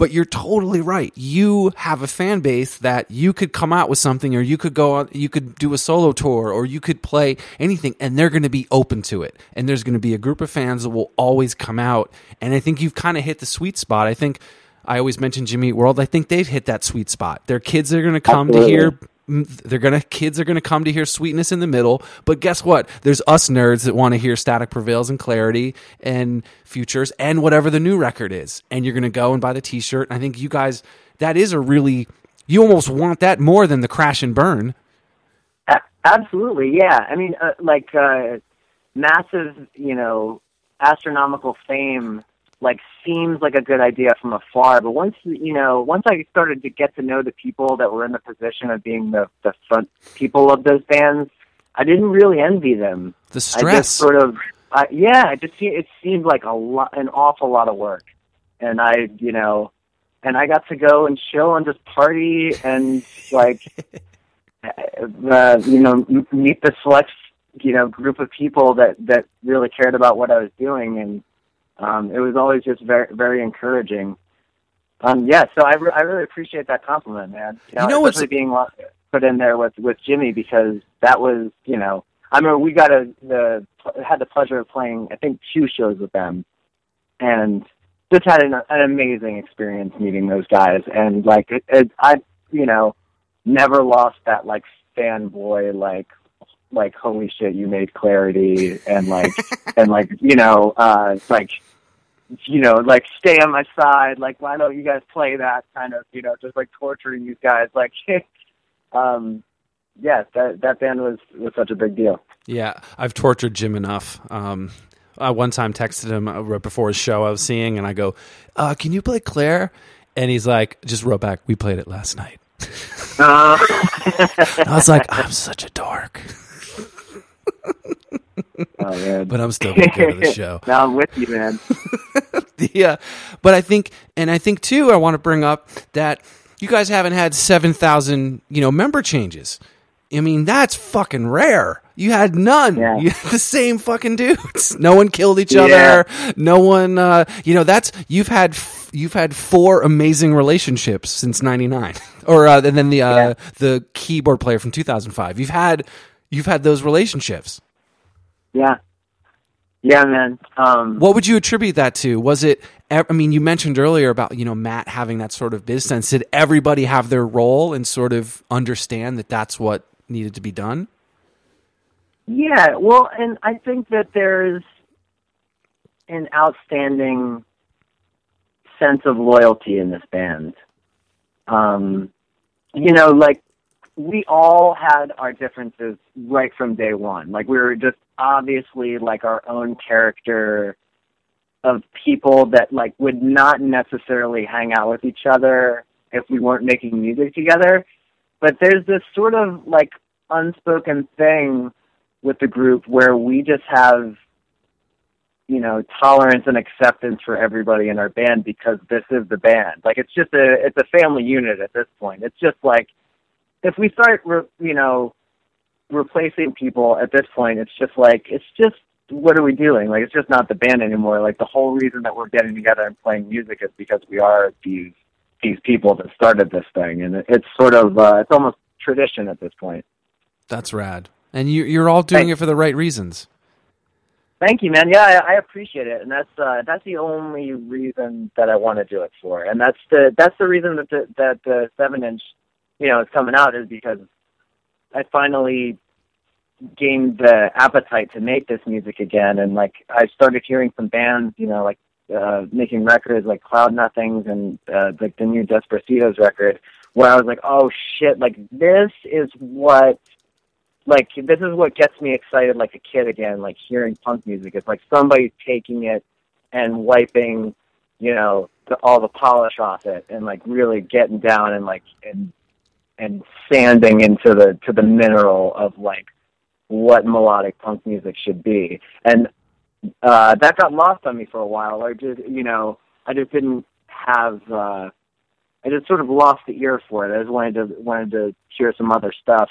But you're totally right. You have a fan base that you could come out with something, or you could go on, you could do a solo tour, or you could play anything, and they're going to be open to it. And there's going to be a group of fans that will always come out. And I think you've kind of hit the sweet spot. I think I always mention Jimmy World. I think they've hit that sweet spot. Their kids are going to come Absolutely. to hear. They're gonna kids are gonna come to hear sweetness in the middle, but guess what? There's us nerds that want to hear Static Prevails and Clarity and Futures and whatever the new record is, and you're gonna go and buy the T-shirt. And I think you guys, that is a really, you almost want that more than the crash and burn. Absolutely, yeah. I mean, uh, like uh, massive, you know, astronomical fame like seems like a good idea from afar, but once you know, once I started to get to know the people that were in the position of being the the front people of those bands, I didn't really envy them. The I stress. just sort of, I, yeah, it just it seemed like a lot, an awful lot of work, and I, you know, and I got to go and chill and just party and like, uh, you know, meet the select, you know, group of people that that really cared about what I was doing, and um, it was always just very very encouraging. Um, yeah, so I, re- I really appreciate that compliment, man. You know what's- especially being put in there with with Jimmy because that was, you know, I remember we got a the had the pleasure of playing I think two shows with them, and just had an, an amazing experience meeting those guys. And like it, it, I, you know, never lost that like fanboy like like holy shit you made clarity and like and like you know uh like you know like stay on my side like why don't you guys play that kind of you know just like torturing these guys like um yeah that that band was was such a big deal Yeah, I've tortured Jim enough. Um, I one time texted him uh, right before his show I was seeing, and I go, uh, "Can you play Claire?" And he's like, "Just wrote back, we played it last night." uh, I was like, "I'm such a dork," oh but I'm still gonna go to the show. now i'm with you man yeah, but I think, and I think too, I want to bring up that you guys haven't had seven thousand, you know, member changes. I mean, that's fucking rare. You had none. Yeah. You had the same fucking dudes. No one killed each Yeah. other. No one, uh, you know, that's you've had f- you've had four amazing relationships since '99, or uh, and then the uh, Yeah. the keyboard player from 2005. You've had you've had those relationships. yeah yeah man um What would you attribute that to? Was it? I mean, you mentioned earlier about you know Matt having that sort of biz sense. Did everybody have their role and sort of understand that that's what needed to be done? Yeah, well, and I think that there's an outstanding sense of loyalty in this band. Um, you know, like we all had our differences right from day one. Like we were just obviously like our own character of people that like would not necessarily hang out with each other if we weren't making music together. But there's this sort of like unspoken thing with the group where we just have you know tolerance and acceptance for everybody in our band because this is the band like it's just a it's a family unit at this point it's just like if we start re- you know replacing people at this point it's just like it's just what are we doing like it's just not the band anymore like the whole reason that we're getting together and playing music is because we are these these people that started this thing and it's sort of uh, it's almost tradition at this point That's rad, and you, you're all doing Thanks. it for the right reasons. Thank you, man. Yeah, I, I appreciate it, and that's uh, that's the only reason that I want to do it for, and that's the that's the reason that the, that the seven inch, you know, is coming out is because I finally gained the appetite to make this music again, and like I started hearing some bands, you know, like uh, making records like Cloud Nothings and uh, like the new Desaparecidos record, where I was like, oh shit, like this is what like this is what gets me excited like a kid again like hearing punk music. It's like somebody taking it and wiping you know the, all the polish off it and like really getting down and like and and sanding into the to the mineral of like what melodic punk music should be. And uh that got lost on me for a while. Or just you know i just didn't have uh i just sort of lost the ear for it. I just wanted to wanted to hear some other stuff.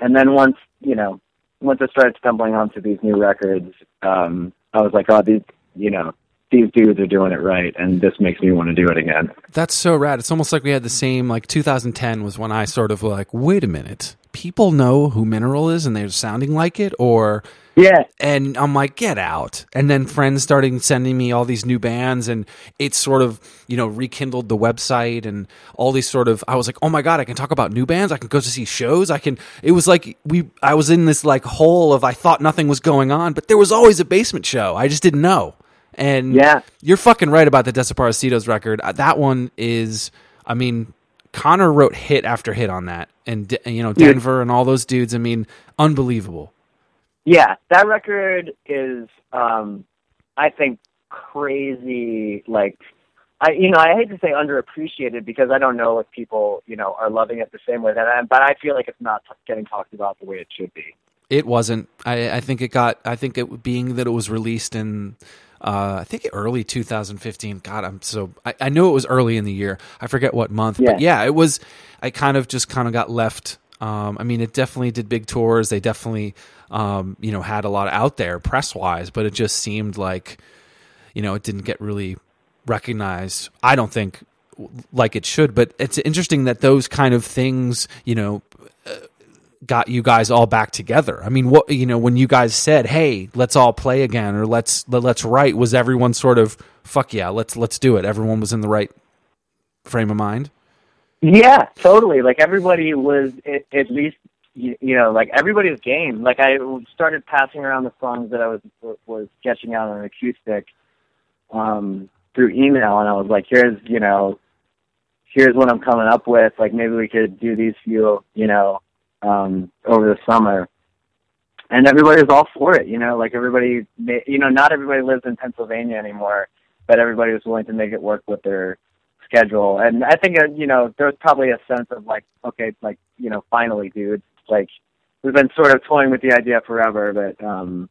And then once you know once I started stumbling onto these new records, um, I was like, oh, these you know these dudes are doing it right, and this makes me want to do it again. That's so rad. It's almost like we had the same. Like 2010 was when I sort of like, wait a minute, people know who Mineral is, and they're sounding like it, or Yeah, and I'm like, get out. And then friends started sending me all these new bands, and it sort of, you know, rekindled the website and all these sort of. I was like, oh my god, I can talk about new bands. I can go to see shows. I can. It was like we. I was in this like hole of I thought nothing was going on, but there was always a basement show. I just didn't know. And Yeah. you're fucking right about the Desaparecidos record. Uh, That one is. I mean, Conor wrote hit after hit on that, and you know Denver and all those dudes. I mean, unbelievable. yeah, that record is um, I think crazy like I you know I hate to say underappreciated because I don't know if people you know are loving it the same way that I am, but I feel like it's not t- getting talked about the way it should be. It wasn't. I, I think it got. I think it being that it was released in. Uh, I think early 2015. God, I'm so. I, I knew it was early in the year. I forget what month, Yeah. but yeah, it was. I kind of just kind of got left. Um, I mean, it definitely did big tours. They definitely, um, you know, had a lot out there press wise, but it just seemed like, you know, it didn't get really recognized. I don't think like it should, but it's interesting that those kind of things, you know, got you guys all back together. I mean, what you know, when you guys said, "Hey, let's all play again," or "Let's let, let's write," was everyone sort of, "Fuck yeah, let's let's do it"? Everyone was in the right frame of mind. Yeah, totally. Like everybody was at, at least you, you know like everybody's game. Like I started passing around the songs that I was was sketching out on acoustic um, through email, and I was like, "Here's you know, here's what I'm coming up with. Like maybe we could do these few you know um, over the summer." And everybody was all for it, you know. Like everybody, you know, not everybody lives in Pennsylvania anymore, but everybody was willing to make it work with their schedule. And I think, uh, you know, there was probably a sense of like, okay, like, you know, finally, dude, like, we've been sort of toying with the idea forever, but, um,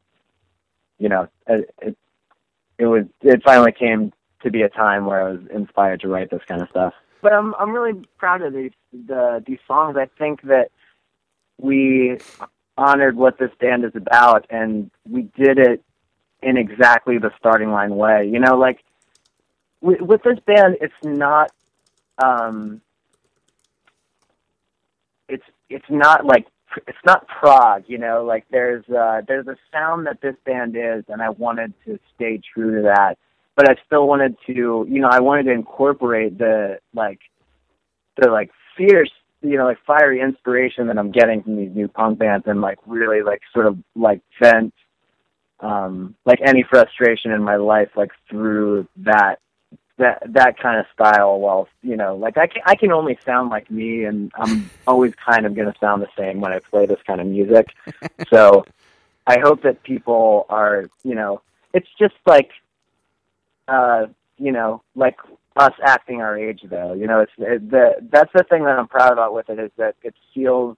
you know, it, it, it was, it finally came to be a time where I was inspired to write this kind of stuff. But I'm, I'm really proud of these, the, these songs. I think that we honored what this band is about and we did it in exactly the starting line way. You know, like, with, with this band, it's not, um, it's it's not like it's not prog, you know. Like there's uh, there's a sound that this band is, and I wanted to stay true to that. But I still wanted to, you know, I wanted to incorporate the like the like fierce, you know, like fiery inspiration that I'm getting from these new punk bands, and like really like sort of like vent um like any frustration in my life like through that that that kind of style while you know like I can I can only sound like me and I'm always kind of going to sound the same when I play this kind of music. so I hope that people are, you know, it's just like uh, you know, like us acting our age though. You know, it's it, the that's the thing that I'm proud about with it is that it feels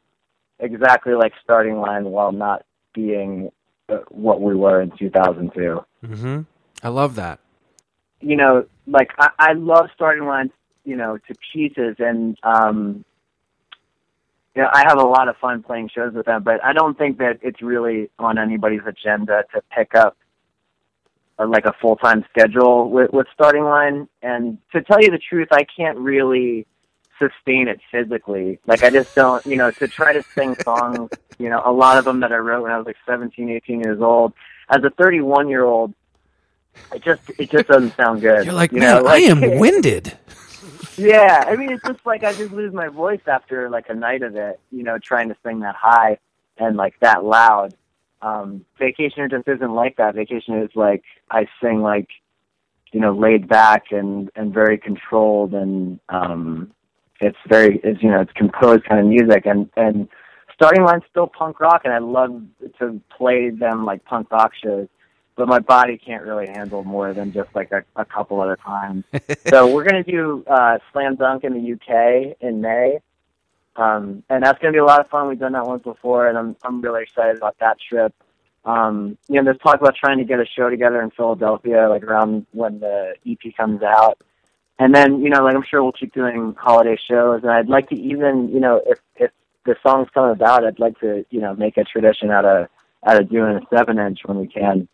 exactly like starting line while not being uh, what we were in 2002 Mm-hmm. I love that. you know, like I, I love starting line you know, to pieces, and um, you know, I have a lot of fun playing shows with them. But I don't think that it's really on anybody's agenda to pick up Uh, like a full time schedule with, with starting line. And to tell you the truth, I can't really sustain it physically. Like I just don't, you know, to try to sing songs, you know, a lot of them that I wrote when I was like 17, 18 years old. As a 31 year old, it just it just doesn't sound good. You're like, you man, know, I am winded. yeah, I mean, it's just like I just lose my voice after like a night of it, you know, trying to sing that high and like that loud. Um, Vacationer just isn't like that. Vacation is like I sing like, you know, laid back and and very controlled, and um, it's very it's you know it's composed kind of music, and and starting line's still punk rock, and I love to play them like punk rock shows. But my body can't really handle more than just like a, a couple at a time so we're going to do uh, Slam Dunk in the UK in May, um, and that's going to be a lot of fun. We've done that once before, and I'm I'm really excited about that trip. Um, you know, there's talk about trying to get a show together in Philadelphia, like around when the EP comes out, and then you know, like I'm sure we'll keep doing holiday shows, and I'd like to even, you know, if if the songs come about, I'd like to, you know, make a tradition out of out of doing a seven inch when we can.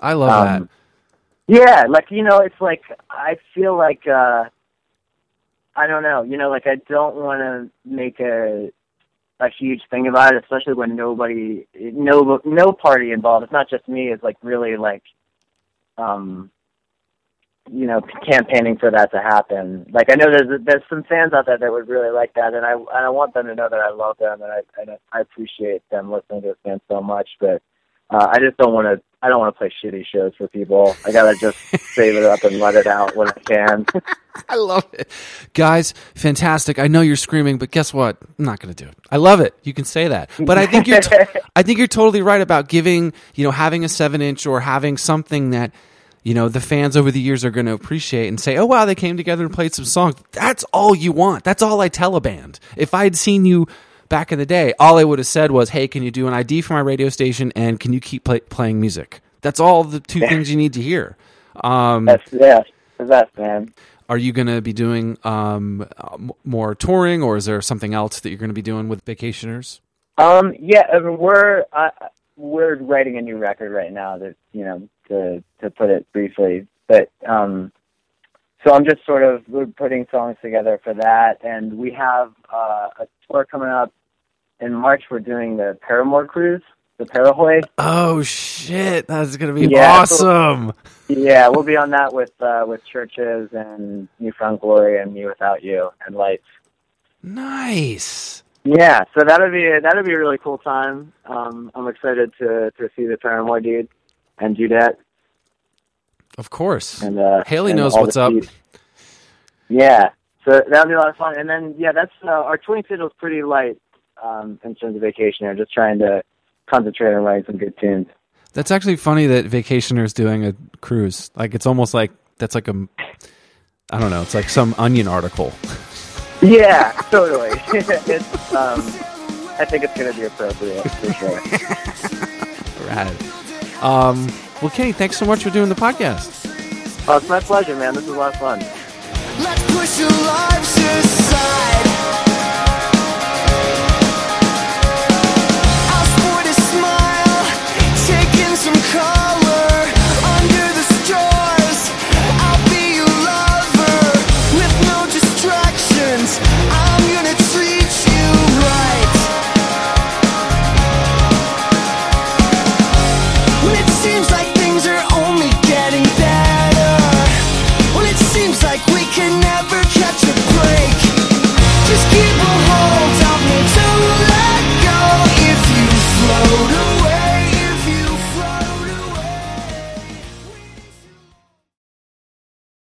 I love Um, Yeah, like you know, it's like I feel like uh I don't know, you know, like I don't want to make a a huge thing about it, especially when nobody, no, no party involved. It's not just me. It's like really like, um, you know, campaigning for that to happen. Like I know there's there's some fans out there that would really like that, and I and I want them to know that I love them and I and I appreciate them listening to this band so much, but. Uh, I just don't want to. I don't want to play shitty shows for people. I gotta just save it up and let it out when I can. I love it, guys. Fantastic. I know you're screaming, but guess what? I'm not going to do it. I love it. You can say that, but I think you're. T- I think you're totally right about giving. You know, having a seven inch or having something that you know the fans over the years are going to appreciate and say, "Oh wow, they came together and played some songs." That's all you want. That's all I tell a band. If I'd seen you back in the day, all I would have said was, "Hey, can you do an ID for my radio station and can you keep play- playing music?" That's all the two things you need to hear. Um, That's yeah, best, man. are you going to be doing um, more touring, or is there something else that you're going to be doing with Vacationers? Um, yeah, I mean, we're uh, we're writing a new record right now. That you know, to to put it briefly, but um, so I'm just sort of we're putting songs together for that, and we have uh, a tour coming up in March. We're doing the Paramore cruise, the Parahoy. Oh shit, that's going to be Yeah, so- awesome. Yeah, we'll be on that with uh, with CHVRCHES and New Found Glory and mewithoutYou and Lights. Nice. Yeah, so that'll be a, that'll be a really cool time. Um, I'm excited to to see the Paramore dude and do that. Of course. and uh, Hayley and knows what's up. Yeah, so that'll be a lot of fun. And then yeah, that's uh, our touring schedule's pretty light um, in terms of vacation. I'm just trying to concentrate on writing some good tunes. That's actually funny that Vacationer's doing a cruise. Like it's almost like that's like a I don't know, it's like some onion article. Yeah, totally. it's um, I think it's gonna be appropriate for sure. Rad. Um well Kenny, thanks so much for doing the podcast. Oh, it's my pleasure, man. This is a lot of fun. Let's push your lives aside